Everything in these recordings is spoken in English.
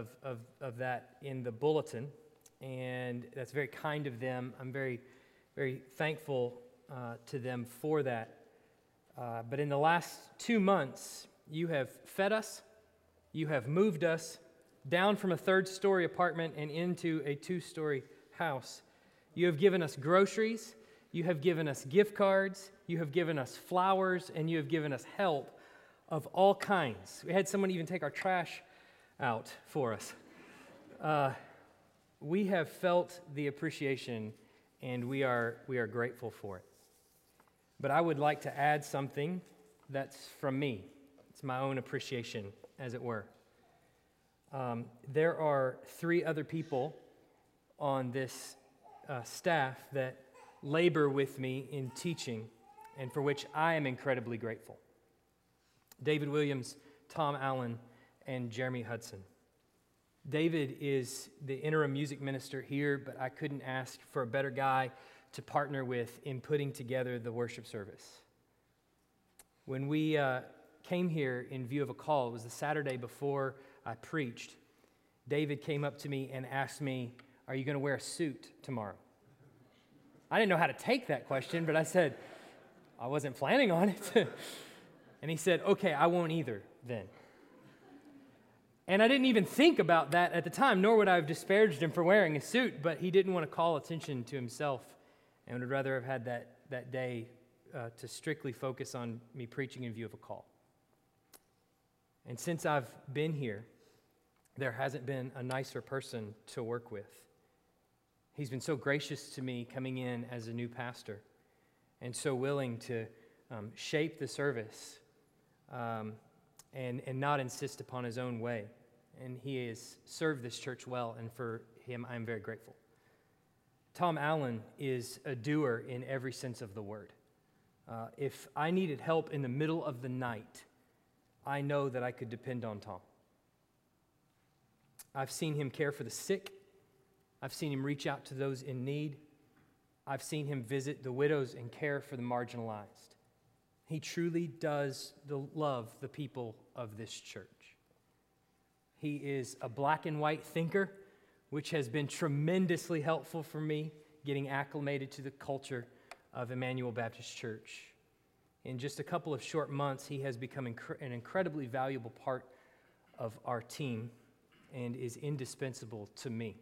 of, of, of that in the bulletin, and that's very kind of them. I'm very, very thankful uh, to them for that. Uh, but in the last two months, you have fed us, you have moved us down from a third story apartment and into a two story house. You have given us groceries, you have given us gift cards, you have given us flowers, and you have given us help of all kinds. We had someone even take our trash out for us. Uh, we have felt the appreciation and we are, we are grateful for it. But I would like to add something that's from me. It's my own appreciation, as it were. Um, there are three other people on this uh, staff that labor with me in teaching and for which I am incredibly grateful David Williams, Tom Allen, and Jeremy Hudson. David is the interim music minister here, but I couldn't ask for a better guy to partner with in putting together the worship service. When we uh, came here in view of a call, it was the Saturday before I preached. David came up to me and asked me, Are you going to wear a suit tomorrow? I didn't know how to take that question, but I said, I wasn't planning on it. and he said, Okay, I won't either then. And I didn't even think about that at the time, nor would I have disparaged him for wearing a suit, but he didn't want to call attention to himself and would rather have had that, that day uh, to strictly focus on me preaching in view of a call. And since I've been here, there hasn't been a nicer person to work with. He's been so gracious to me coming in as a new pastor and so willing to um, shape the service um, and, and not insist upon his own way. And he has served this church well, and for him, I'm very grateful. Tom Allen is a doer in every sense of the word. Uh, if I needed help in the middle of the night, I know that I could depend on Tom. I've seen him care for the sick. I've seen him reach out to those in need. I've seen him visit the widows and care for the marginalized. He truly does the, love the people of this church. He is a black and white thinker, which has been tremendously helpful for me getting acclimated to the culture of Emmanuel Baptist Church. In just a couple of short months, he has become inc- an incredibly valuable part of our team and is indispensable to me.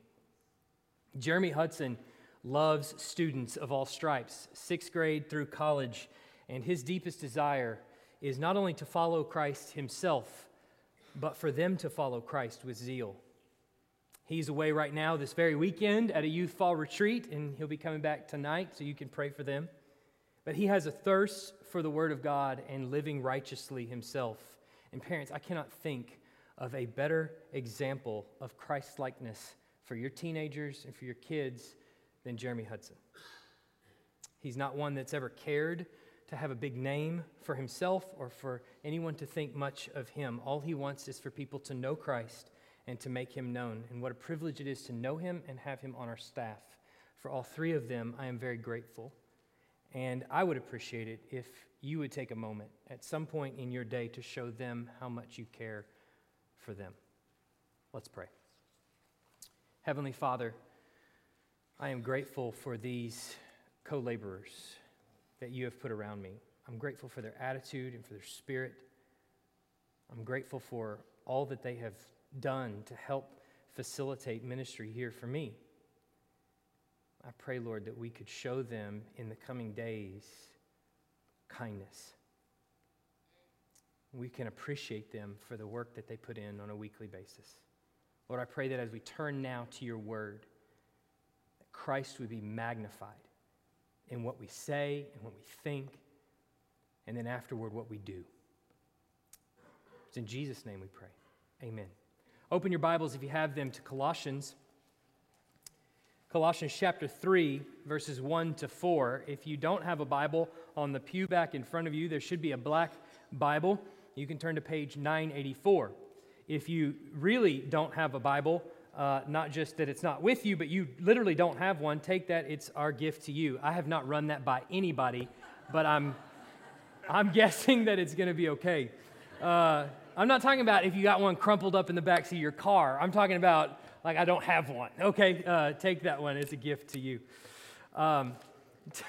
Jeremy Hudson loves students of all stripes, sixth grade through college, and his deepest desire is not only to follow Christ himself, but for them to follow Christ with zeal. He's away right now this very weekend at a youth fall retreat, and he'll be coming back tonight, so you can pray for them. But he has a thirst for the Word of God and living righteously himself. And parents, I cannot think of a better example of Christ likeness for your teenagers and for your kids than Jeremy Hudson. He's not one that's ever cared to have a big name for himself or for anyone to think much of him. All he wants is for people to know Christ and to make him known. And what a privilege it is to know him and have him on our staff. For all three of them, I am very grateful. And I would appreciate it if you would take a moment at some point in your day to show them how much you care for them. Let's pray. Heavenly Father, I am grateful for these co laborers that you have put around me. I'm grateful for their attitude and for their spirit. I'm grateful for all that they have done to help facilitate ministry here for me. I pray, Lord, that we could show them in the coming days kindness we can appreciate them for the work that they put in on a weekly basis. Lord, I pray that as we turn now to your word, that Christ would be magnified in what we say and what we think, and then afterward, what we do. It's in Jesus' name we pray. Amen. Open your Bibles, if you have them, to Colossians. Colossians chapter 3, verses 1 to 4. If you don't have a Bible on the pew back in front of you, there should be a black Bible you can turn to page 984. If you really don't have a Bible, uh, not just that it's not with you, but you literally don't have one, take that. It's our gift to you. I have not run that by anybody, but I'm, I'm guessing that it's going to be okay. Uh, I'm not talking about if you got one crumpled up in the backseat of your car. I'm talking about like I don't have one. Okay, uh, take that one. It's a gift to you. Um,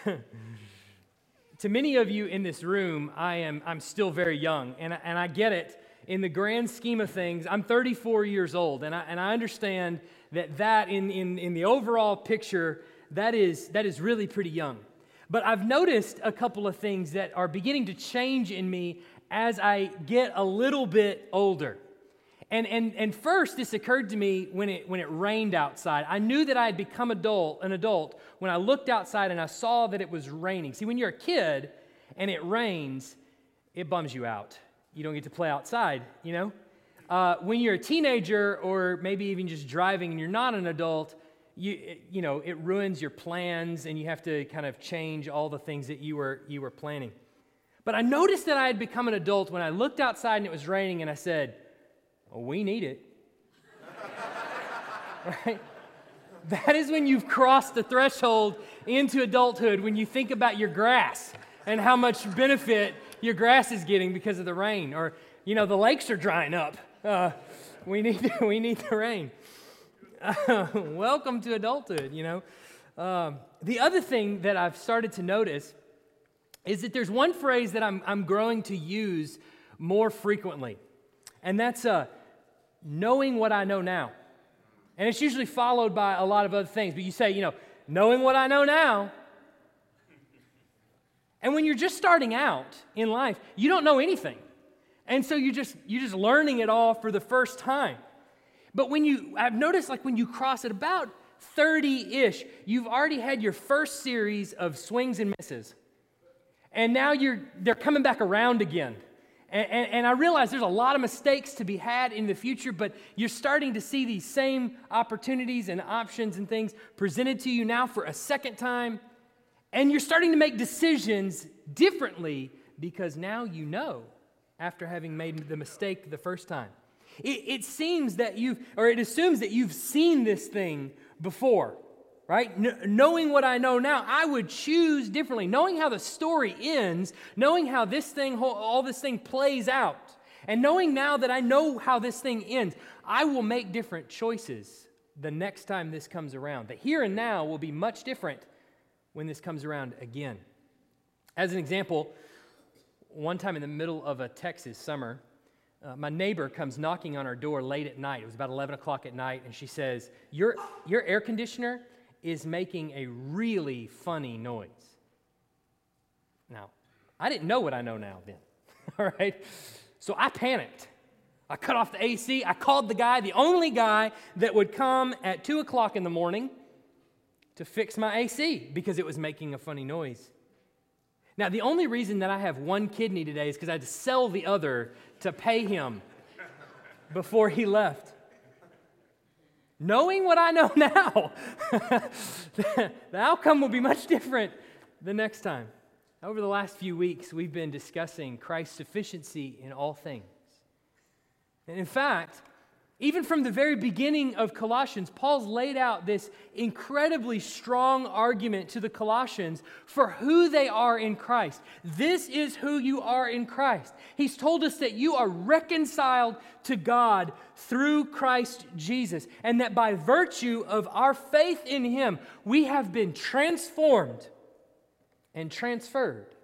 to many of you in this room, I am I'm still very young, and and I get it. In the grand scheme of things, I'm 34 years old, and I, and I understand that that in, in, in the overall picture, that is, that is really pretty young. But I've noticed a couple of things that are beginning to change in me as I get a little bit older. And, and, and first, this occurred to me when it, when it rained outside. I knew that I had become adult, an adult when I looked outside and I saw that it was raining. See, when you're a kid and it rains, it bums you out. You don't get to play outside, you know? Uh, when you're a teenager or maybe even just driving and you're not an adult, you, you know, it ruins your plans and you have to kind of change all the things that you were, you were planning. But I noticed that I had become an adult when I looked outside and it was raining and I said, well, we need it. right? That is when you've crossed the threshold into adulthood when you think about your grass and how much benefit your grass is getting because of the rain. Or, you know, the lakes are drying up. Uh, we, need, we need the rain. Uh, welcome to adulthood, you know. Um, the other thing that I've started to notice is that there's one phrase that I'm, I'm growing to use more frequently, and that's uh, knowing what I know now. And it's usually followed by a lot of other things, but you say, you know, knowing what I know now. And when you're just starting out in life, you don't know anything. And so you just you're just learning it all for the first time. But when you, I've noticed like when you cross it about 30 ish, you've already had your first series of swings and misses. And now you're, they're coming back around again. And, and, and, I realize there's a lot of mistakes to be had in the future, but you're starting to see these same opportunities and options and things presented to you now for a second time. And you're starting to make decisions differently because now you know after having made the mistake the first time. It, it seems that you've, or it assumes that you've seen this thing before, right? knowing what I know now, I would choose differently. Knowing how the story ends, knowing how this thing, all this thing plays out, and knowing now that I know how this thing ends, I will make different choices the next time this comes around. The here and now will be much different when this comes around again. As an example, one time in the middle of a Texas summer, uh, my neighbor comes knocking on our door late at night. It was about 11 o'clock at night, and she says, Your, your air conditioner is making a really funny noise. Now, I didn't know what I know now then, all right? So I panicked. I cut off the AC. I called the guy, the only guy that would come at 2 o'clock in the morning to fix my AC because it was making a funny noise. Now, the only reason that I have one kidney today is because I had to sell the other to pay him before he left. Knowing what I know now, the outcome will be much different the next time. Over the last few weeks, we've been discussing Christ's sufficiency in all things. And in fact, even from the very beginning of Colossians, Paul's laid out this incredibly strong argument to the Colossians for who they are in Christ. This is who you are in Christ. He's told us that you are reconciled to God through Christ Jesus, and that by virtue of our faith in Him, we have been transformed and transferred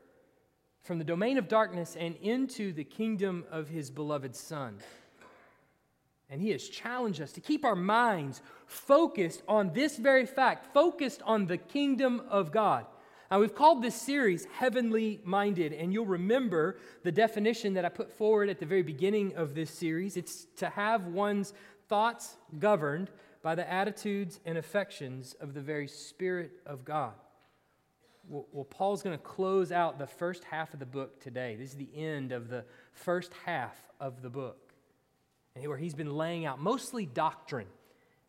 from the domain of darkness and into the kingdom of His beloved Son. And he has challenged us to keep our minds focused on this very fact, focused on the kingdom of God. Now, we've called this series Heavenly Minded, and you'll remember the definition that I put forward at the very beginning of this series. It's to have one's thoughts governed by the attitudes and affections of the very Spirit of God. Well, Paul's going to close out the first half of the book today. This is the end of the first half of the book where he's been laying out mostly doctrine.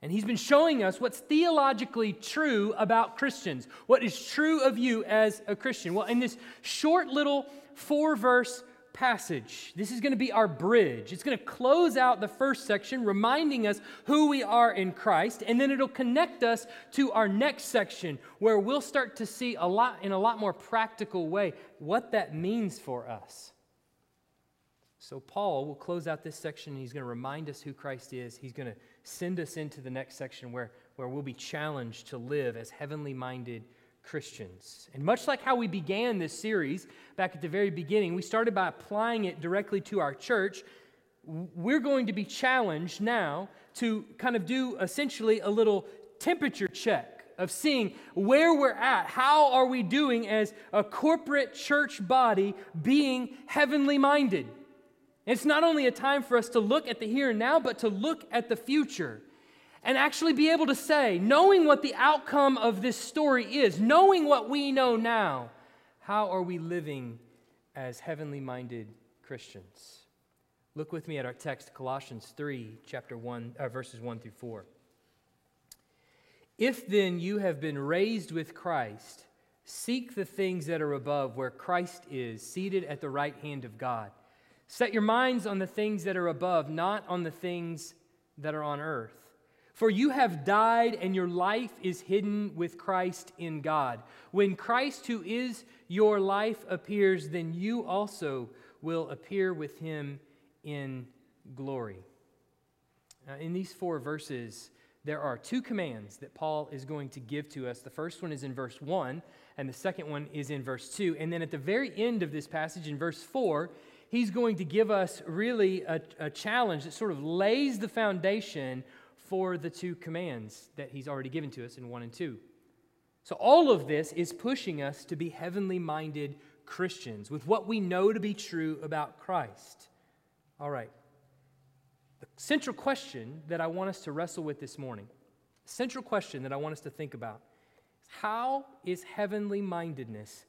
And he's been showing us what's theologically true about Christians, what is true of you as a Christian. Well, in this short little four verse passage, this is going to be our bridge. It's going to close out the first section, reminding us who we are in Christ, and then it'll connect us to our next section, where we'll start to see a lot in a lot more practical way what that means for us. So, Paul will close out this section and he's going to remind us who Christ is. He's going to send us into the next section where, where we'll be challenged to live as heavenly minded Christians. And much like how we began this series back at the very beginning, we started by applying it directly to our church. We're going to be challenged now to kind of do essentially a little temperature check of seeing where we're at. How are we doing as a corporate church body being heavenly minded? It's not only a time for us to look at the here and now, but to look at the future and actually be able to say, knowing what the outcome of this story is, knowing what we know now, how are we living as heavenly minded Christians? Look with me at our text, Colossians 3, chapter 1, uh, verses 1 through 4. If then you have been raised with Christ, seek the things that are above, where Christ is, seated at the right hand of God. Set your minds on the things that are above, not on the things that are on earth. For you have died, and your life is hidden with Christ in God. When Christ, who is your life, appears, then you also will appear with him in glory. In these four verses, there are two commands that Paul is going to give to us. The first one is in verse 1, and the second one is in verse 2. And then at the very end of this passage, in verse 4, he's going to give us really a, a challenge that sort of lays the foundation for the two commands that he's already given to us in 1 and 2. So, all of this is pushing us to be heavenly minded Christians with what we know to be true about Christ. All right, the central question that I want us to wrestle with this morning, central question that I want us to think about, is how is heavenly mindedness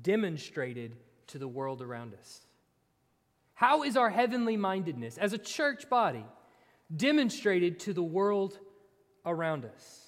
demonstrated to the world around us? How is our heavenly mindedness as a church body demonstrated to the world around us?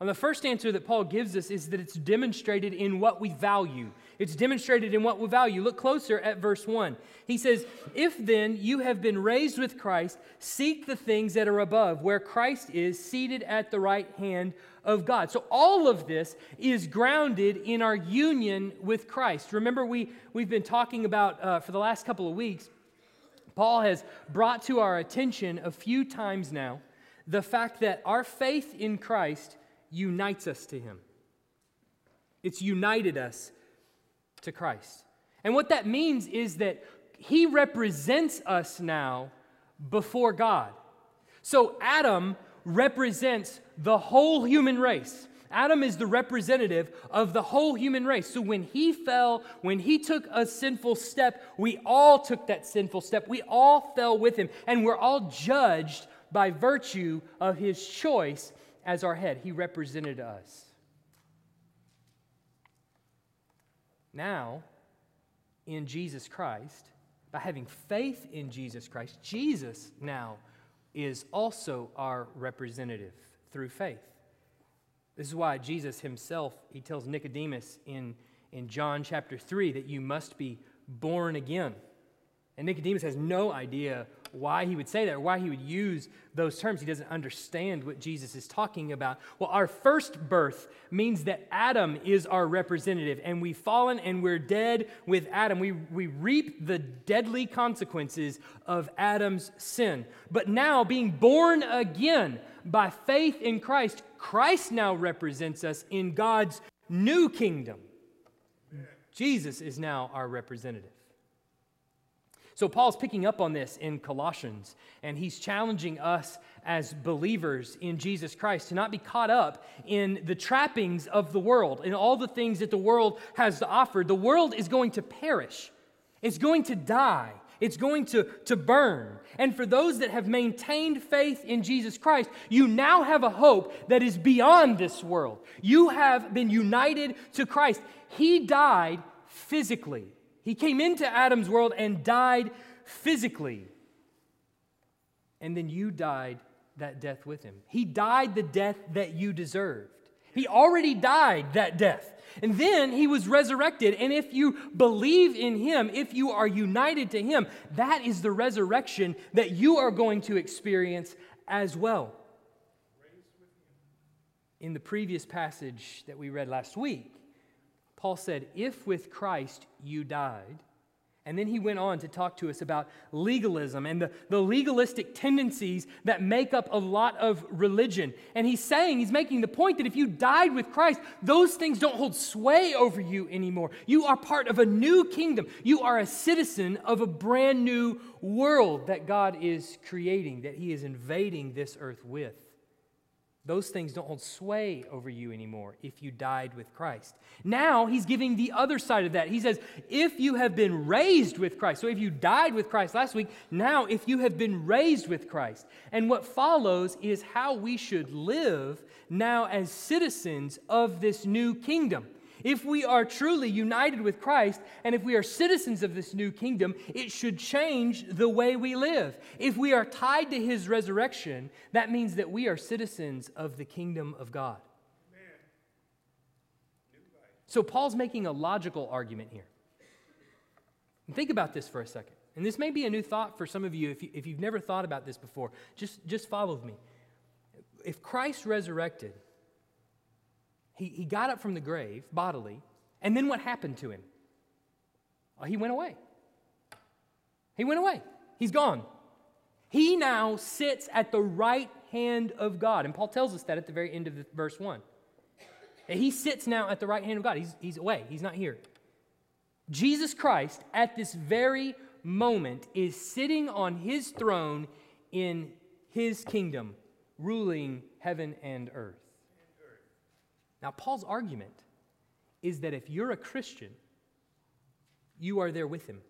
And the first answer that Paul gives us is that it's demonstrated in what we value. It's demonstrated in what we value. Look closer at verse 1. He says, If then you have been raised with Christ, seek the things that are above, where Christ is seated at the right hand of God. So all of this is grounded in our union with Christ. Remember, we, we've been talking about uh, for the last couple of weeks, Paul has brought to our attention a few times now the fact that our faith in Christ unites us to Him. It's united us to Christ. And what that means is that He represents us now before God. So Adam represents the whole human race. Adam is the representative of the whole human race. So when he fell, when he took a sinful step, we all took that sinful step. We all fell with him, and we're all judged by virtue of his choice as our head. He represented us. Now, in Jesus Christ, by having faith in Jesus Christ, Jesus now is also our representative through faith. This is why Jesus himself, he tells Nicodemus in, in John chapter 3 that you must be born again. And Nicodemus has no idea why he would say that or why he would use those terms. He doesn't understand what Jesus is talking about. Well, our first birth means that Adam is our representative, and we've fallen and we're dead with Adam. We, we reap the deadly consequences of Adam's sin. But now, being born again by faith in Christ, Christ now represents us in God's new kingdom. Jesus is now our representative. So, Paul's picking up on this in Colossians, and he's challenging us as believers in Jesus Christ to not be caught up in the trappings of the world, in all the things that the world has to offer. The world is going to perish, it's going to die, it's going to, to burn. And for those that have maintained faith in Jesus Christ, you now have a hope that is beyond this world. You have been united to Christ. He died physically. He came into Adam's world and died physically. And then you died that death with him. He died the death that you deserved. He already died that death. And then he was resurrected. And if you believe in him, if you are united to him, that is the resurrection that you are going to experience as well. In the previous passage that we read last week, Paul said, If with Christ you died, And then he went on to talk to us about legalism and the, the legalistic tendencies that make up a lot of religion. And he's saying, he's making the point that if you died with Christ, those things don't hold sway over you anymore. You are part of a new kingdom. You are a citizen of a brand new world that God is creating, that he is invading this earth with. Those things don't hold sway over you anymore if you died with Christ. Now he's giving the other side of that. He says, if you have been raised with Christ, so if you died with Christ last week, now if you have been raised with Christ. And what follows is how we should live now as citizens of this new kingdom. If we are truly united with Christ and if we are citizens of this new kingdom, it should change the way we live. If we are tied to his resurrection, that means that we are citizens of the kingdom of God. So Paul's making a logical argument here. And think about this for a second. And this may be a new thought for some of you if, you if you've never thought about this before. Just, just follow me. If Christ resurrected, he, he got up from the grave bodily, and then what happened to him? Oh, he went away. He went away. He's gone. He now sits at the right hand of God. And Paul tells us that at the very end of the, verse 1. He sits now at the right hand of God. He's, he's away, he's not here. Jesus Christ, at this very moment, is sitting on his throne in his kingdom, ruling heaven and earth. Now, Paul's argument is that if you're a Christian, you are there with him.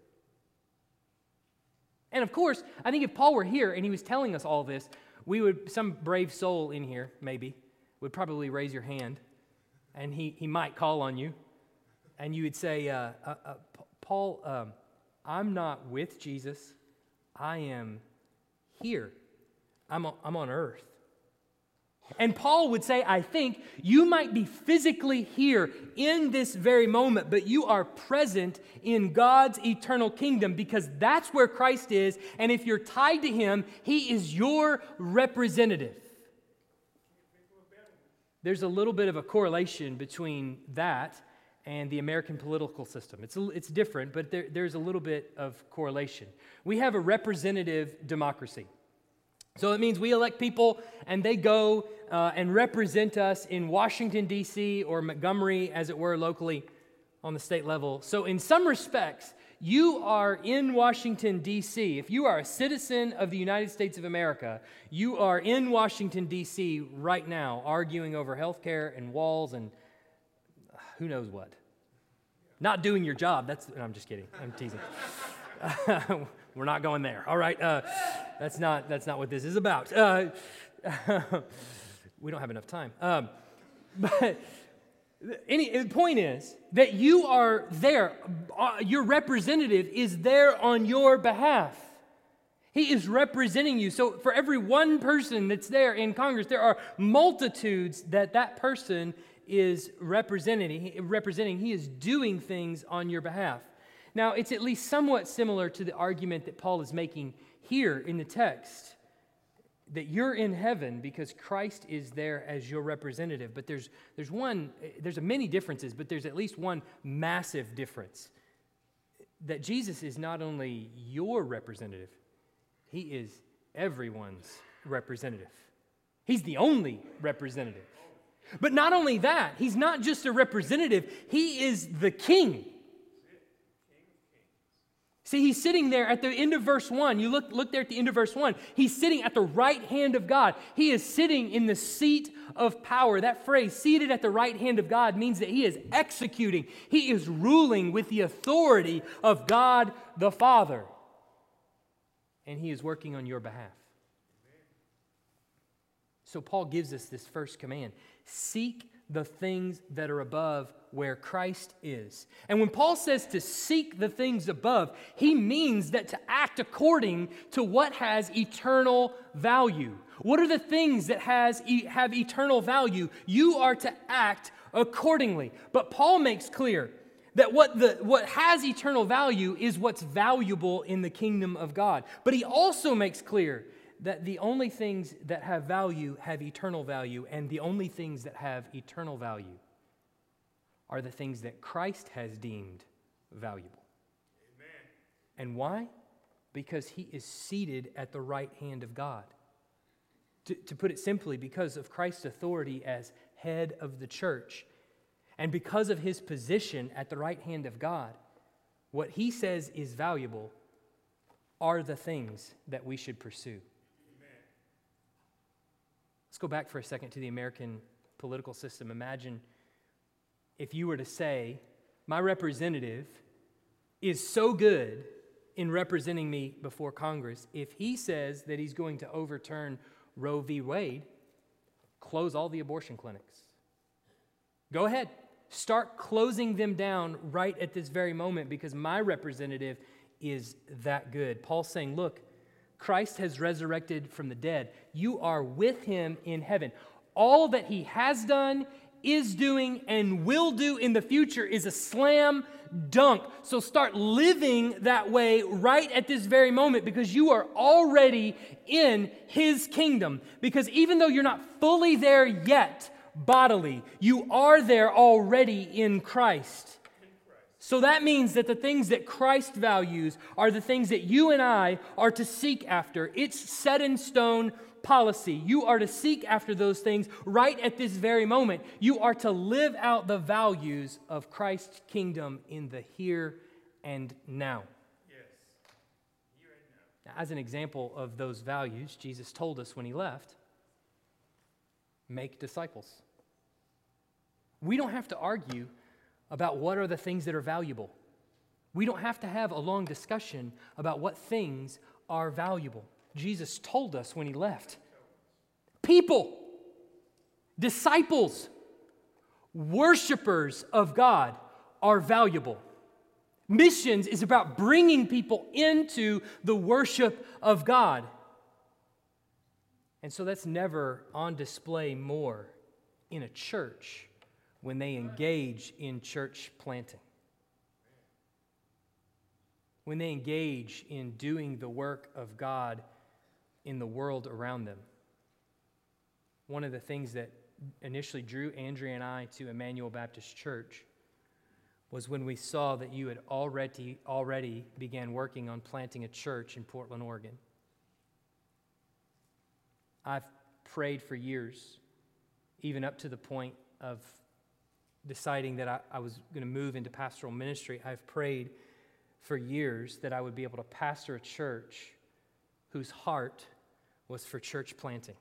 And of course, I think if Paul were here and he was telling us all this, we would, some brave soul in here, maybe, would probably raise your hand and he, he might call on you. And you would say, uh, uh, uh, Paul, um, I'm not with Jesus. I am here. I'm, I'm on earth. And Paul would say, I think you might be physically here in this very moment, but you are present in God's eternal kingdom because that's where Christ is. And if you're tied to him, he is your representative. There's a little bit of a correlation between that and the American political system. It's, it's different, but there, there's a little bit of correlation. We have a representative democracy. So it means we elect people and they go uh, and represent us in Washington, D.C., or Montgomery, as it were, locally on the state level. So, in some respects, you are in Washington, D.C. If you are a citizen of the United States of America, you are in Washington, D.C. right now, arguing over health care and walls and who knows what. Not doing your job. That's, no, I'm just kidding. I'm teasing. We're not going there. All right. Uh, that's, not, that's not what this is about. Uh, we don't have enough time. Um, but any, the point is that you are there. Uh, your representative is there on your behalf. He is representing you. So, for every one person that's there in Congress, there are multitudes that that person is representing. representing. He is doing things on your behalf. Now, it's at least somewhat similar to the argument that Paul is making here in the text that you're in heaven because Christ is there as your representative. But there's, there's one, there's many differences, but there's at least one massive difference that Jesus is not only your representative, he is everyone's representative. He's the only representative. But not only that, he's not just a representative, he is the king. See, he's sitting there at the end of verse 1. You look, look there at the end of verse 1. He's sitting at the right hand of God. He is sitting in the seat of power. That phrase, seated at the right hand of God, means that he is executing, he is ruling with the authority of God the Father. And he is working on your behalf. So, Paul gives us this first command seek the things that are above where Christ is. And when Paul says to seek the things above, he means that to act according to what has eternal value. What are the things that has, have eternal value? You are to act accordingly. But Paul makes clear that what, the, what has eternal value is what's valuable in the kingdom of God. But he also makes clear that the only things that have value have eternal value, and the only things that have eternal value are the things that Christ has deemed valuable. Amen. And why? Because he is seated at the right hand of God. To, to put it simply, because of Christ's authority as head of the church, and because of his position at the right hand of God, what he says is valuable are the things that we should pursue. Let's go back for a second to the American political system. Imagine if you were to say, My representative is so good in representing me before Congress, if he says that he's going to overturn Roe v. Wade, close all the abortion clinics. Go ahead. Start closing them down right at this very moment because my representative is that good. Paul's saying, Look, Christ has resurrected from the dead. You are with him in heaven. All that he has done, is doing, and will do in the future is a slam dunk. So start living that way right at this very moment because you are already in his kingdom. Because even though you're not fully there yet, bodily. You are there already in Christ. So that means that the things that Christ values are the things that you and I are to seek after. It's set in stone policy. You are to seek after those things right at this very moment. You are to live out the values of Christ's kingdom in the here and now. Yes. Here and now. as an example of those values, Jesus told us when he left make disciples. We don't have to argue about what are the things that are valuable. We don't have to have a long discussion about what things are valuable. Jesus told us when he left people, disciples, worshipers of God are valuable. Missions is about bringing people into the worship of God. And so that's never on display more in a church when they engage in church planting. When they engage in doing the work of God in the world around them. One of the things that initially drew Andrea and I to Emmanuel Baptist Church was when we saw that you had already already began working on planting a church in Portland, Oregon. I've prayed for years, even up to the point of deciding that I, I was going to move into pastoral ministry. I've prayed for years that I would be able to pastor a church whose heart was for church planting,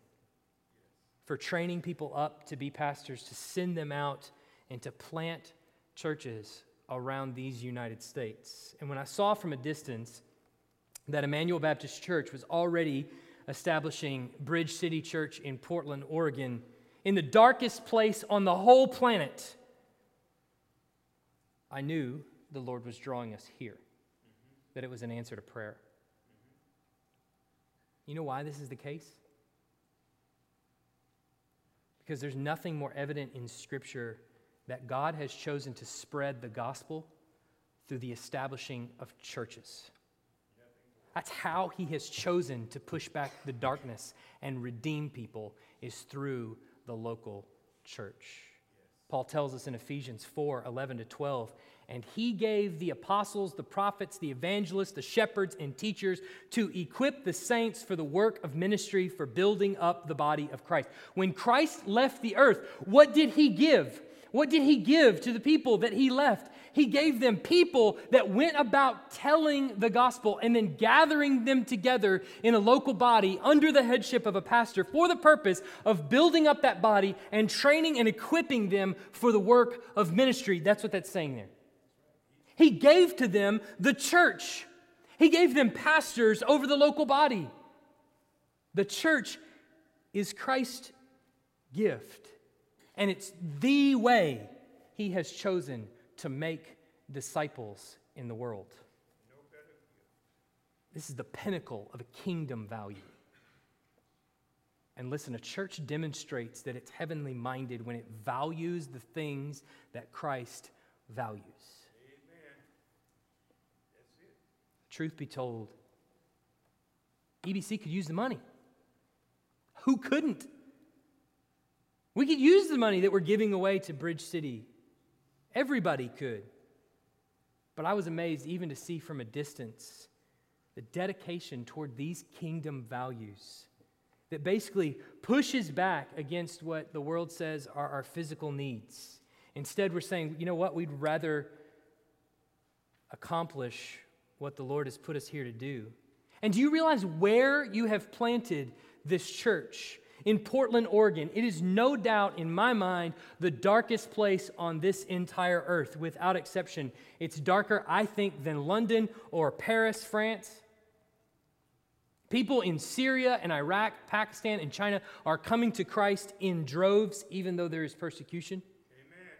for training people up to be pastors, to send them out and to plant churches around these United States. And when I saw from a distance that Emmanuel Baptist Church was already establishing Bridge City Church in Portland, Oregon, in the darkest place on the whole planet, I knew the Lord was drawing us here, mm-hmm. that it was an answer to prayer. Mm-hmm. You know why this is the case? Because there's nothing more evident in Scripture that God has chosen to spread the gospel through the establishing of churches. That's how he has chosen to push back the darkness and redeem people is through the local church. Paul tells us in Ephesians 4 11 to 12. And he gave the apostles, the prophets, the evangelists, the shepherds, and teachers to equip the saints for the work of ministry for building up the body of Christ. When Christ left the earth, what did he give? What did he give to the people that he left? He gave them people that went about telling the gospel and then gathering them together in a local body under the headship of a pastor for the purpose of building up that body and training and equipping them for the work of ministry. That's what that's saying there. He gave to them the church, He gave them pastors over the local body. The church is Christ's gift. And it's the way he has chosen to make disciples in the world. This is the pinnacle of a kingdom value. And listen, a church demonstrates that it's heavenly minded when it values the things that Christ values. Truth be told, EBC could use the money. Who couldn't? We could use the money that we're giving away to Bridge City. Everybody could. but I was amazed even to see from a distance the dedication toward these kingdom values that basically pushes back against what the world says are our physical needs. Instead, we're saying, you know what, we'd rather accomplish what the Lord has put us here to do. And do you realize where you have planted this church? In Portland, Oregon. It is no doubt, in my mind, the darkest place on this entire earth, without exception. It's darker, I think, than London or Paris, France. People in Syria and Iraq, Pakistan, and China are coming to Christ in droves, even though there is persecution. Amen.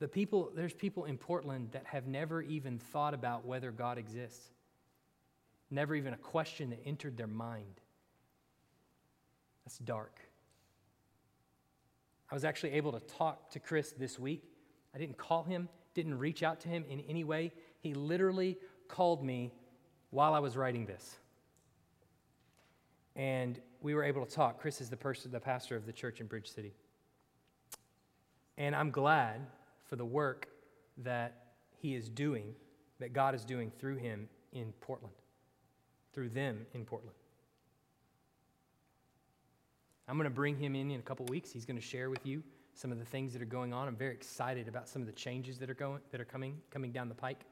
The people, there's people in Portland that have never even thought about whether God exists. Never even a question that entered their mind. That's dark. I was actually able to talk to Chris this week. I didn't call him, didn't reach out to him in any way. He literally called me while I was writing this and we were able to talk. Chris is the person, the pastor of the church in Bridge City. And I'm glad for the work that he is doing, that God is doing through him in Portland, through them in Portland. I'm going to bring him in in a couple weeks. He's going to share with you some of the things that are going on. I'm very excited about some of the changes that are going that are coming coming down the pike.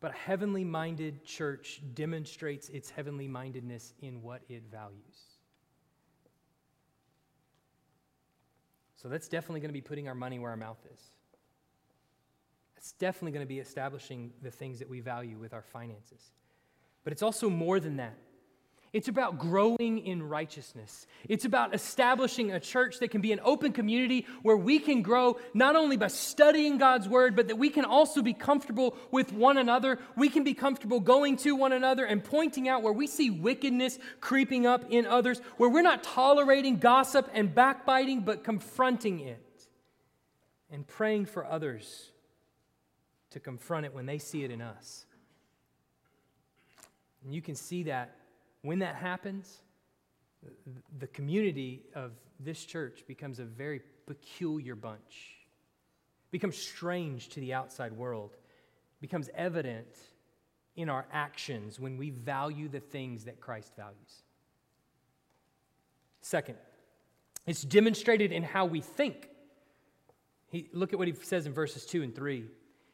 But a heavenly minded church demonstrates its heavenly mindedness in what it values. So that's definitely going to be putting our money where our mouth is. It's definitely going to be establishing the things that we value with our finances. But it's also more than that. It's about growing in righteousness. It's about establishing a church that can be an open community where we can grow not only by studying God's word, but that we can also be comfortable with one another. We can be comfortable going to one another and pointing out where we see wickedness creeping up in others, where we're not tolerating gossip and backbiting, but confronting it and praying for others to confront it when they see it in us. And you can see that when that happens, the community of this church becomes a very peculiar bunch, becomes strange to the outside world, becomes evident in our actions when we value the things that Christ values. Second, it's demonstrated in how we think. He, look at what he says in verses 2 and 3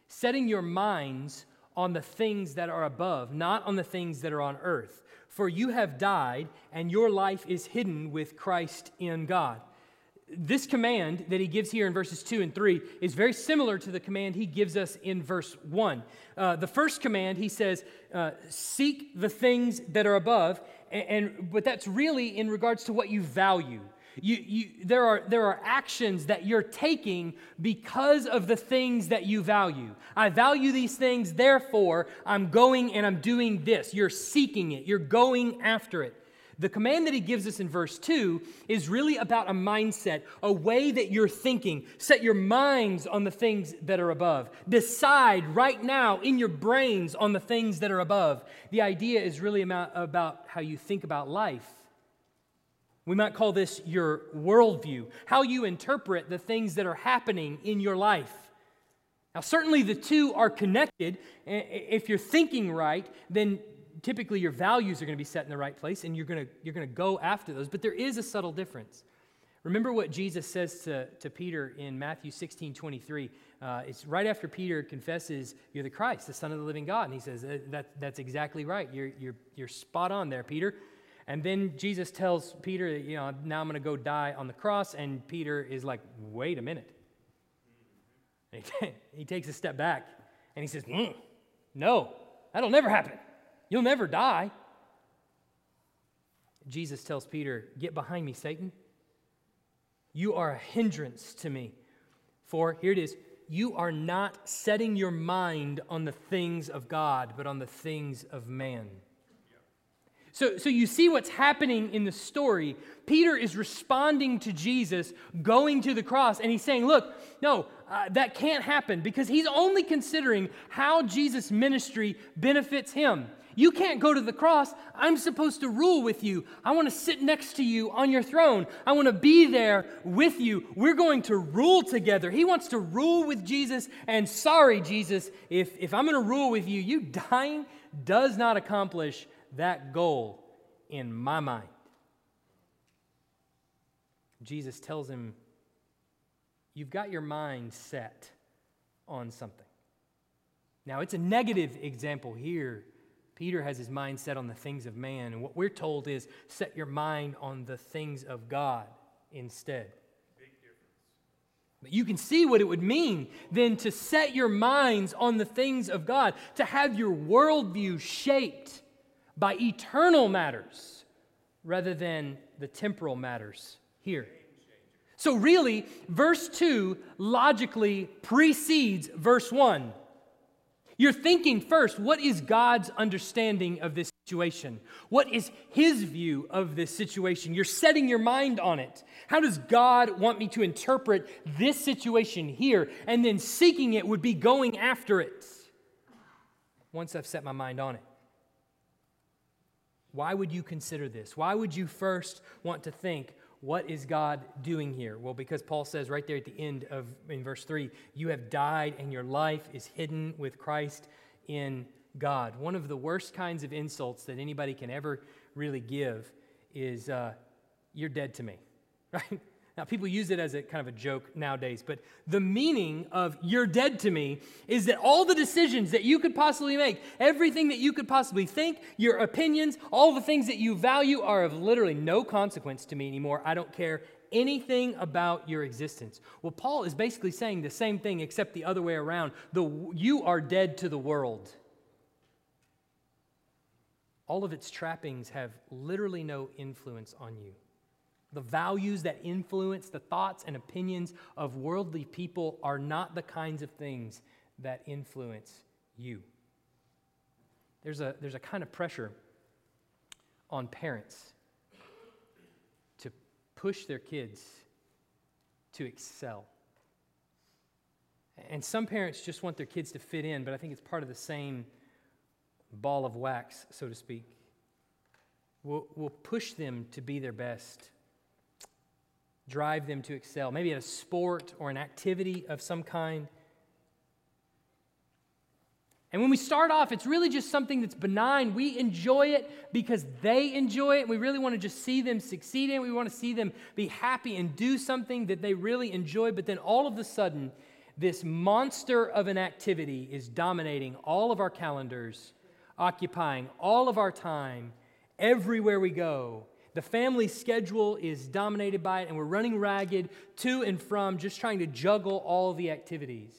setting your minds on the things that are above, not on the things that are on earth. For you have died, and your life is hidden with Christ in God. This command that he gives here in verses 2 and 3 is very similar to the command he gives us in verse 1. Uh, the first command, he says, uh, Seek the things that are above, and, and, but that's really in regards to what you value. You, you, there, are, there are actions that you're taking because of the things that you value. I value these things, therefore, I'm going and I'm doing this. You're seeking it, you're going after it. The command that he gives us in verse 2 is really about a mindset, a way that you're thinking. Set your minds on the things that are above. Decide right now in your brains on the things that are above. The idea is really about, about how you think about life we might call this your worldview, how you interpret the things that are happening in your life. Now, certainly the two are connected. If you're thinking right, then typically your values are going to be set in the right place and you're going to, you're going to go after those. But there is a subtle difference. Remember what Jesus says to, to Peter in Matthew 16 23. Uh, it's right after Peter confesses, You're the Christ, the Son of the living God. And he says, that, That's exactly right. You're, you're, you're spot on there, Peter. And then Jesus tells Peter, you know, now I'm going to go die on the cross. And Peter is like, wait a minute. He, he, takes a step back and he says, mm, no, that'll never happen. You'll never die. Jesus tells Peter, Get behind me, Satan. You are a hindrance to me. For, here it is, you are not setting your mind on the things of God, but on the things of man. So, so you see what's happening in the story. Peter is responding to Jesus going to the cross, and he's saying, Look, no, uh, that can't happen because he's only considering how Jesus' ministry benefits him. You can't go to the cross. I'm supposed to rule with you. I want to sit next to you on your throne. I want to be there with you. We're going to rule together. He wants to rule with Jesus. And sorry, Jesus, if, if I'm going to rule with you, you dying does not accomplish that goal in my mind. Jesus tells him, You've got your mind set on something. Now, it's a negative example here. Peter has his mind set on the things of man, and what we're told is set your mind on the things of God instead. But you can see what it would mean then to set your minds on the things of God, to have your worldview shaped by eternal matters rather than the temporal matters here. So, really, verse 2 logically precedes verse 1. You're thinking first, what is God's understanding of this situation? What is His view of this situation? You're setting your mind on it. How does God want me to interpret this situation here? And then seeking it would be going after it once I've set my mind on it. Why would you consider this? Why would you first want to think, what is God doing here? Well, because Paul says right there at the end of in verse 3, you have died and your life is hidden with Christ in God. One of the worst kinds of insults that anybody can ever really give is uh, you're dead to me, right? Now, people use it as a kind of a joke nowadays, but the meaning of you're dead to me is that all the decisions that you could possibly make, everything that you could possibly think, your opinions, all the things that you value are of literally no consequence to me anymore. I don't care anything about your existence. Well, Paul is basically saying the same thing except the other way around. The, you are dead to the world. All of its trappings have literally no influence on you. The values that influence the thoughts and opinions of worldly people are not the kinds of things that influence you. There's a, there's a kind of pressure on parents to push their kids to excel. And some parents just want their kids to fit in, but I think it's part of the same ball of wax, so to speak. We'll, we'll push them to be their best drive them to excel, maybe at a sport or an activity of some kind. And when we start off, it's really just something that's benign. We enjoy it because they enjoy it. We really want to just see them succeed in. it. We want to see them be happy and do something that they really enjoy. But then all of a sudden, this monster of an activity is dominating all of our calendars, occupying all of our time everywhere we go. The family schedule is dominated by it, and we're running ragged to and from just trying to juggle all the activities.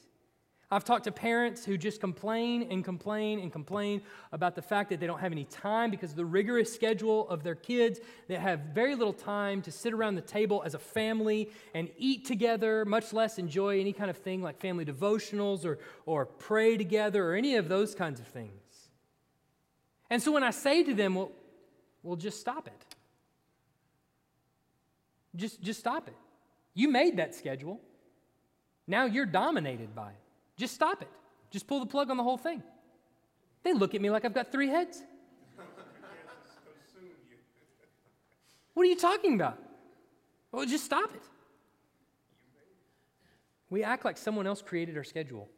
I've talked to parents who just complain and complain and complain about the fact that they don't have any time because of the rigorous schedule of their kids. They have very little time to sit around the table as a family and eat together, much less enjoy any kind of thing like family devotionals or, or pray together or any of those kinds of things. And so when I say to them, well, well just stop it. Just, just stop it. You made that schedule. Now you're dominated by it. Just stop it. Just pull the plug on the whole thing. They look at me like I've got three heads. What are you talking about? Well, just stop it. We act like someone else created our schedule.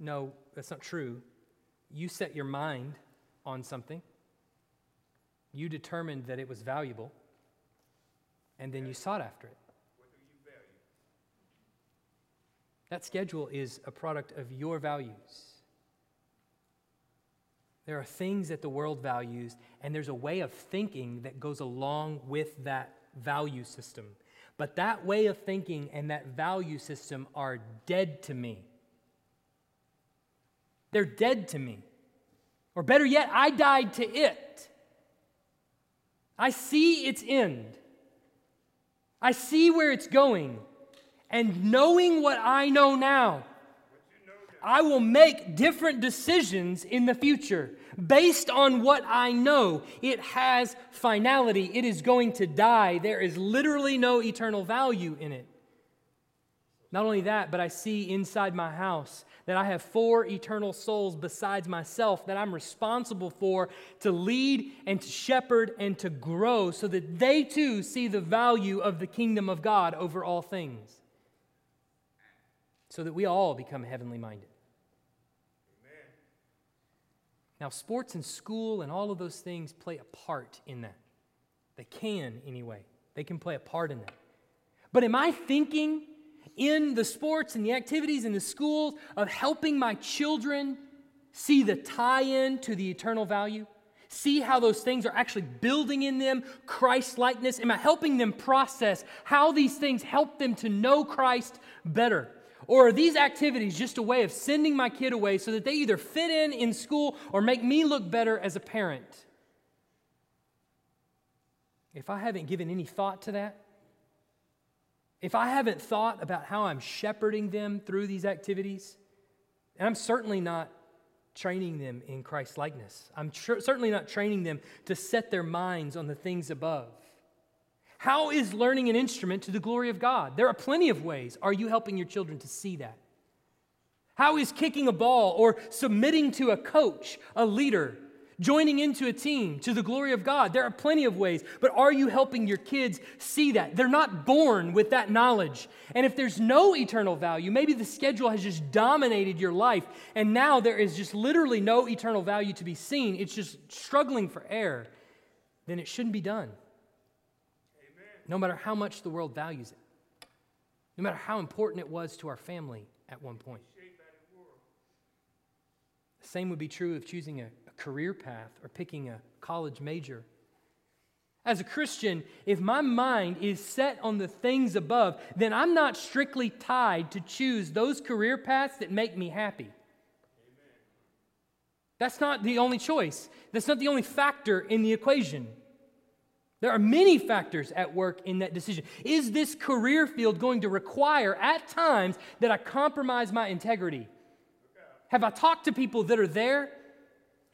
No, that's not true. You set your mind on something, you determined that it was valuable, and then you sought after it. That schedule is a product of your values. There are things that the world values, and there's a way of thinking that goes along with that value system. But that way of thinking and that value system are dead to me. They're dead to me. Or better yet, I died to it. I see its end. I see where it's going. And knowing what I know now, I will make different decisions in the future based on what I know. It has finality, it is going to die. There is literally no eternal value in it. Not only that, but I see inside my house that I have four eternal souls besides myself that I'm responsible for to lead and to shepherd and to grow so that they too see the value of the kingdom of God over all things. So that we all become heavenly minded. Now, sports and school and all of those things play a part in that. They can, anyway. They can play a part in that. But am I thinking in the sports and the activities in the schools of helping my children see the tie in to the eternal value? See how those things are actually building in them Christ likeness? Am I helping them process how these things help them to know Christ better? Or are these activities just a way of sending my kid away so that they either fit in in school or make me look better as a parent? If I haven't given any thought to that, if I haven't thought about how I'm shepherding them through these activities, and I'm certainly not training them in Christ likeness, I'm tr- certainly not training them to set their minds on the things above. How is learning an instrument to the glory of God? There are plenty of ways. Are you helping your children to see that? How is kicking a ball or submitting to a coach, a leader, joining into a team to the glory of God? There are plenty of ways, but are you helping your kids see that? They're not born with that knowledge. And if there's no eternal value, maybe the schedule has just dominated your life, and now there is just literally no eternal value to be seen. It's just struggling for air, then it shouldn't be done no matter how much the world values it, no matter how important it was to our family at one point. The same would be true of choosing a career path or picking a college major. As a Christian, if my mind is set on the things above, then I'm not strictly tied to choose those career paths that make me happy. That's not the only choice. That's not the only factor in the equation. There are many factors at work in that decision. Is this career field going to require at times that I compromise my integrity? Have I talked to people that are there?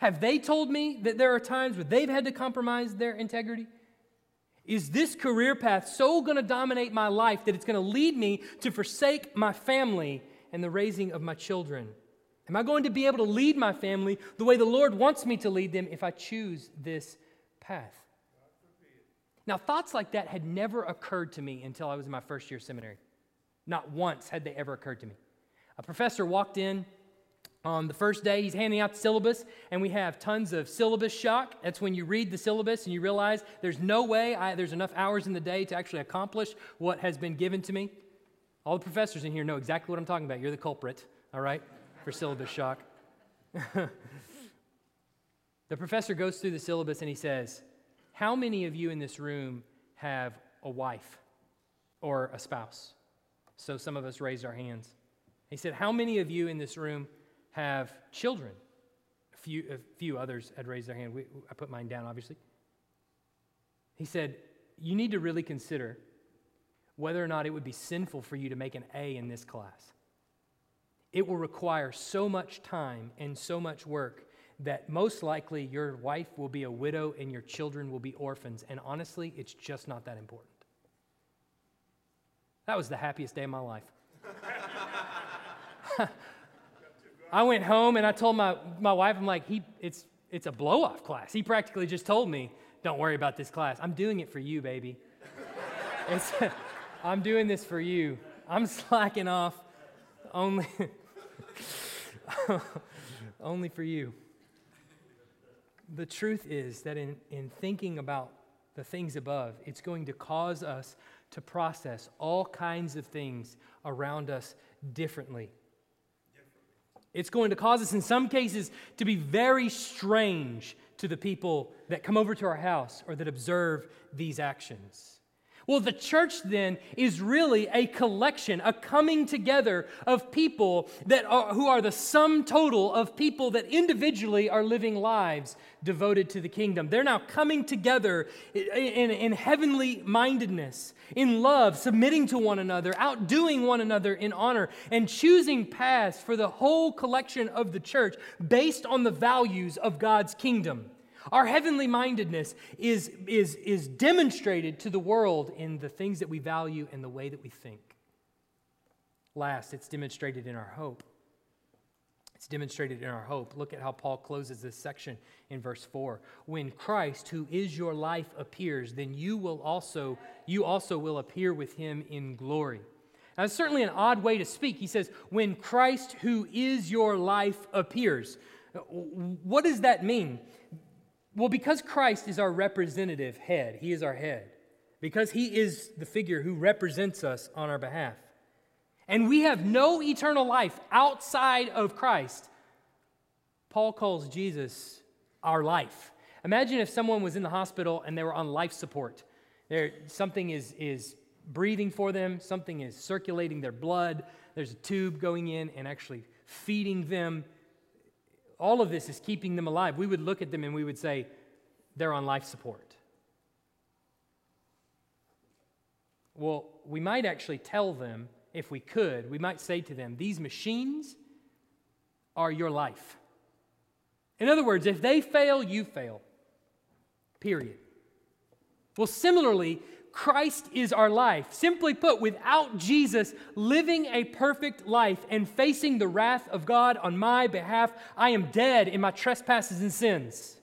Have they told me that there are times where they've had to compromise their integrity? Is this career path so going to dominate my life that it's going to lead me to forsake my family and the raising of my children? Am I going to be able to lead my family the way the Lord wants me to lead them if I choose this path? Now, thoughts like that had never occurred to me until I was in my first year of seminary. Not once had they ever occurred to me. A professor walked in on the first day, he's handing out the syllabus, and we have tons of syllabus shock. That's when you read the syllabus and you realize there's no way I, there's enough hours in the day to actually accomplish what has been given to me. All the professors in here know exactly what I'm talking about. You're the culprit, all right, for syllabus shock. the professor goes through the syllabus and he says, how many of you in this room have a wife or a spouse? So some of us raised our hands. He said, How many of you in this room have children? A few, a few others had raised their hand. We, I put mine down, obviously. He said, You need to really consider whether or not it would be sinful for you to make an A in this class. It will require so much time and so much work that most likely your wife will be a widow and your children will be orphans. And honestly, it's just not that important. That was the happiest day of my life. I went home and I told my, my wife, I'm like, he, it's, it's a blow off class. He practically just told me, don't worry about this class. I'm doing it for you, baby. I'm doing this for you. I'm slacking off only, only for you the truth is that in, in thinking about the things above, it's going to cause us to process all kinds of things around us differently. It's going to cause us, in some cases, to be very strange to the people that come over to our house or that observe these actions. Well, the church then is really a collection, a coming together of people that are, who are the sum total of people that individually are living lives devoted to the kingdom. They're now coming together in, in, in heavenly mindedness, in love, submitting to one another, outdoing one another in honor, and choosing paths for the whole collection of the church based on the values of God's kingdom. Our heavenly mindedness is, is, is demonstrated to the world in the things that we value and the way that we think. Last, it's demonstrated in our hope. It's demonstrated in our hope. Look at how Paul closes this section in verse 4. When Christ, who is your life, appears, then you will also you also will appear with him in glory. Now, it's certainly an odd way to speak. He says, When Christ, who is your life, appears. What does that mean? Well, because Christ is our representative head, he is our head, because he is the figure who represents us on our behalf, and we have no eternal life outside of Christ, Paul calls Jesus our life. Imagine if someone was in the hospital and they were on life support. There, something is, is breathing for them, something is circulating their blood, there's a tube going in and actually feeding them. All of this is keeping them alive. We would look at them and we would say, they're on life support. Well, we might actually tell them, if we could, we might say to them, these machines are your life. In other words, if they fail, you fail. Period. Well, similarly, Christ is our life. Simply put, without Jesus living a perfect life and facing the wrath of God on my behalf, I am dead in my trespasses and sins.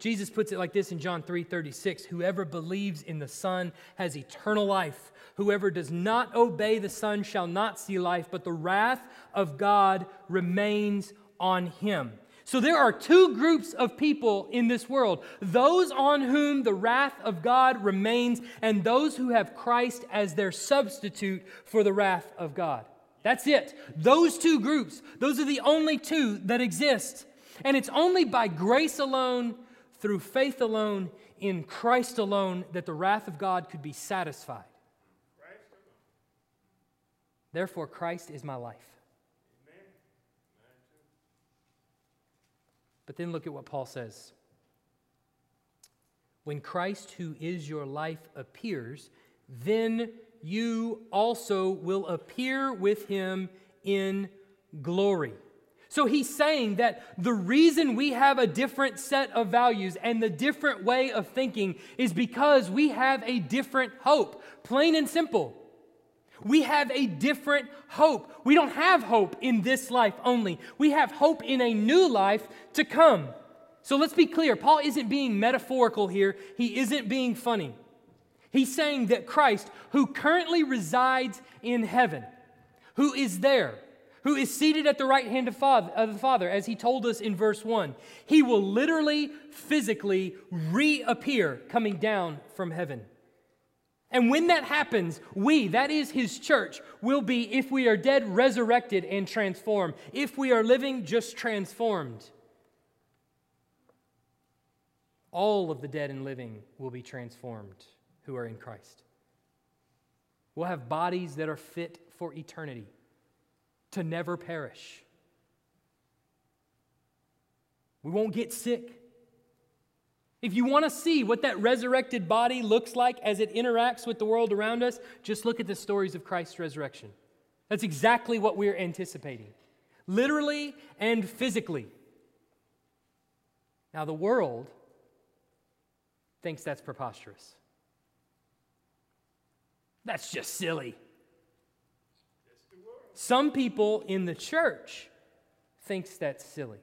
Jesus puts it like this in John 3 36 Whoever believes in the Son has eternal life. Whoever does not obey the Son shall not see life, but the wrath of God remains on him. So there are two groups of people in this world those on whom the wrath of God remains, and those who have Christ as their substitute for the wrath of God. That's it. Those two groups, those are the only two that exist. And it's only by grace alone, through faith alone, in Christ alone, that the wrath of God could be satisfied. Therefore, Christ is my life. But then look at what Paul says. When Christ, who is your life, appears, then you also will appear with him in glory. So he's saying that the reason we have a different set of values and the different way of thinking is because we have a different hope, plain and simple. We have a different hope. We don't have hope in this life only, we have hope in a new life to come. So let's be clear Paul isn't being metaphorical here, he isn't being funny. He's saying that Christ, who currently resides in heaven, who is there, who is seated at the right hand of, father, of the Father, as he told us in verse 1, he will literally, physically reappear coming down from heaven. And when that happens, we, that is his church, will be, if we are dead, resurrected and transformed. If we are living, just transformed. All of the dead and living will be transformed who are in Christ. We'll have bodies that are fit for eternity, to never perish. We won't get sick. If you want to see what that resurrected body looks like as it interacts with the world around us, just look at the stories of Christ's resurrection. That's exactly what we're anticipating, literally and physically. Now, the world thinks that's preposterous. That's just silly. Some people in the church thinks that's silly.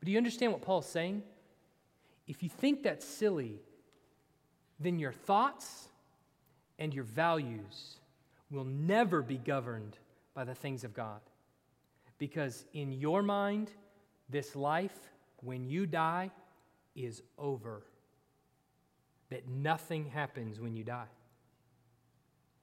But do you understand what Paul's saying? If you think that's silly, then your thoughts and your values will never be governed by the things of God. Because in your mind, this life, when you die, is over. That nothing happens when you die.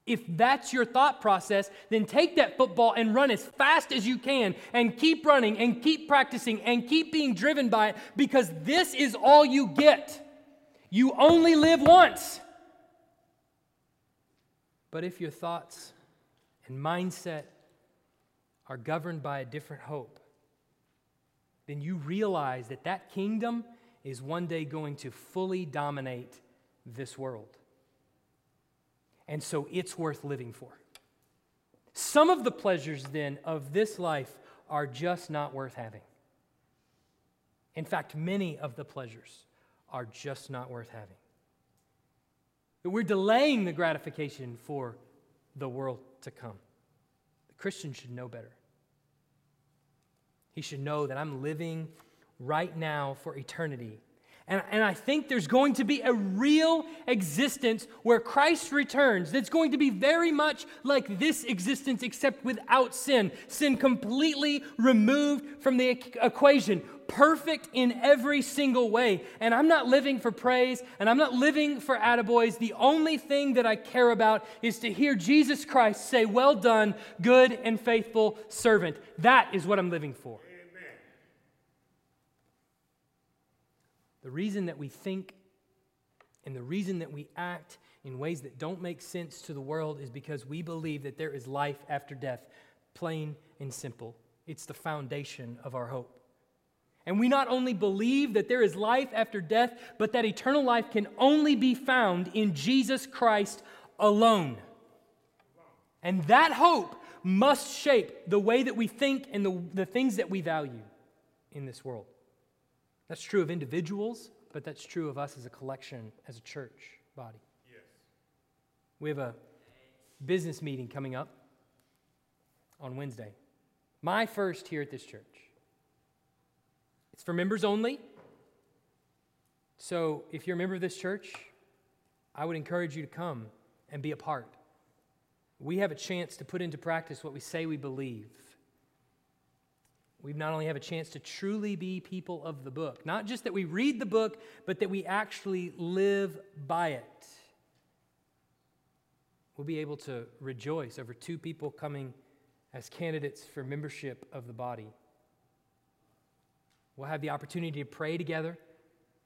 If that's your thought process, then take that football and run as fast as you can and keep running and keep practicing and keep being driven by it because this is all you get. You only live once. But if your thoughts and mindset are governed by a different hope, then you realize that that kingdom is one day going to fully dominate this world and so it's worth living for. Some of the pleasures, then, of this life are just not worth having. In fact, many of the pleasures are just not worth having. We're delaying the gratification for the world to come. The Christian should know better. He should know that I'm living right now for eternity. And, and I think there's going to be a real existence where Christ returns that's going to be very much like this existence, except without sin. Sin completely removed from the equation, perfect in every single way. And I'm not living for praise and I'm not living for attaboys. The only thing that I care about is to hear Jesus Christ say, Well done, good and faithful servant. That is what I'm living for. The reason that we think and the reason that we act in ways that don't make sense to the world is because we believe that there is life after death, plain and simple. It's the foundation of our hope. And we not only believe that there is life after death, but that eternal life can only be found in Jesus Christ alone. And that hope must shape the way that we think and the, the things that we value in this world. That's true of individuals, but that's true of us as a collection, as a church body. Yes. We have a business meeting coming up on Wednesday. My first here at this church. It's for members only. So if you're a member of this church, I would encourage you to come and be a part. We have a chance to put into practice what we say we believe. We not only have a chance to truly be people of the book, not just that we read the book, but that we actually live by it. We'll be able to rejoice over two people coming as candidates for membership of the body. We'll have the opportunity to pray together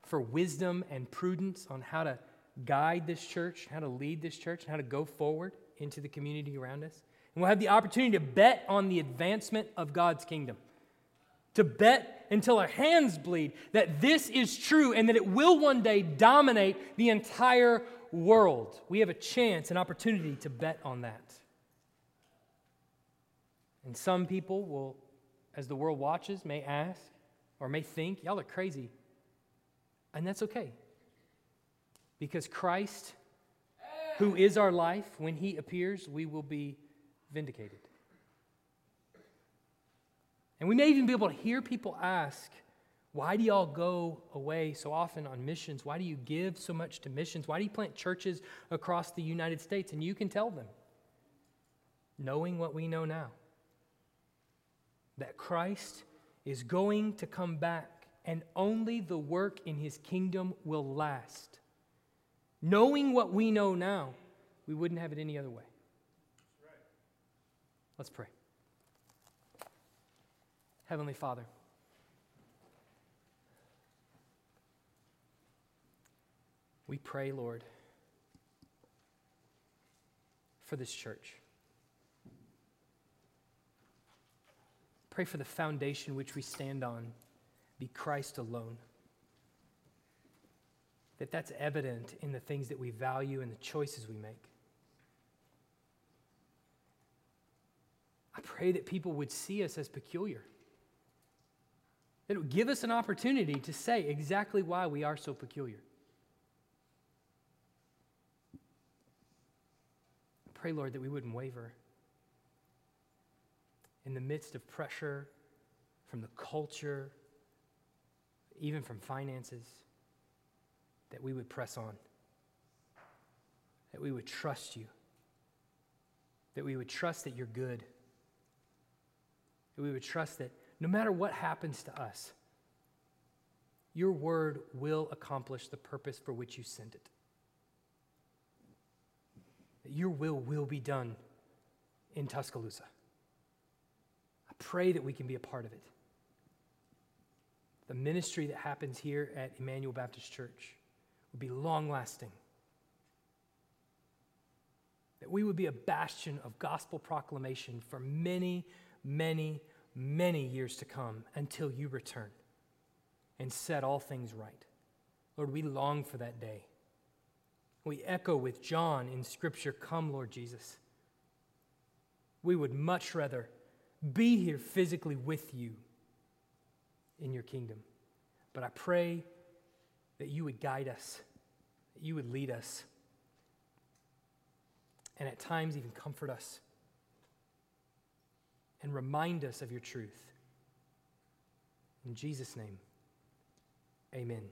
for wisdom and prudence on how to guide this church, how to lead this church, and how to go forward into the community around us. And we'll have the opportunity to bet on the advancement of God's kingdom to bet until our hands bleed that this is true and that it will one day dominate the entire world. We have a chance, an opportunity to bet on that. And some people will, as the world watches, may ask or may think, y'all are crazy. And that's okay. Because Christ, who is our life, when he appears, we will be vindicated. And we may even be able to hear people ask, why do y'all go away so often on missions? Why do you give so much to missions? Why do you plant churches across the United States? And you can tell them, knowing what we know now, that Christ is going to come back and only the work in his kingdom will last. Knowing what we know now, we wouldn't have it any other way. Let's pray. Heavenly Father, we pray, Lord, for this church. Pray for the foundation which we stand on be Christ alone. That that's evident in the things that we value and the choices we make. I pray that people would see us as peculiar. It would give us an opportunity to say exactly why we are so peculiar. Pray, Lord, that we wouldn't waver. In the midst of pressure from the culture, even from finances, that we would press on, that we would trust you, that we would trust that you're good, that we would trust that no matter what happens to us, your word will accomplish the purpose for which you sent it. Your will will be done in Tuscaloosa. I pray that we can be a part of it. The ministry that happens here at Emmanuel Baptist Church will be long lasting. That we would be a bastion of gospel proclamation for many, many, many years to come until you return and set all things right. Lord, we long for that day. We echo with John in Scripture, Come, Lord Jesus. We would much rather be here physically with you in your kingdom. But I pray that you would guide us, that you would lead us, and at times even comfort us and remind us of your truth. In Jesus' name, amen.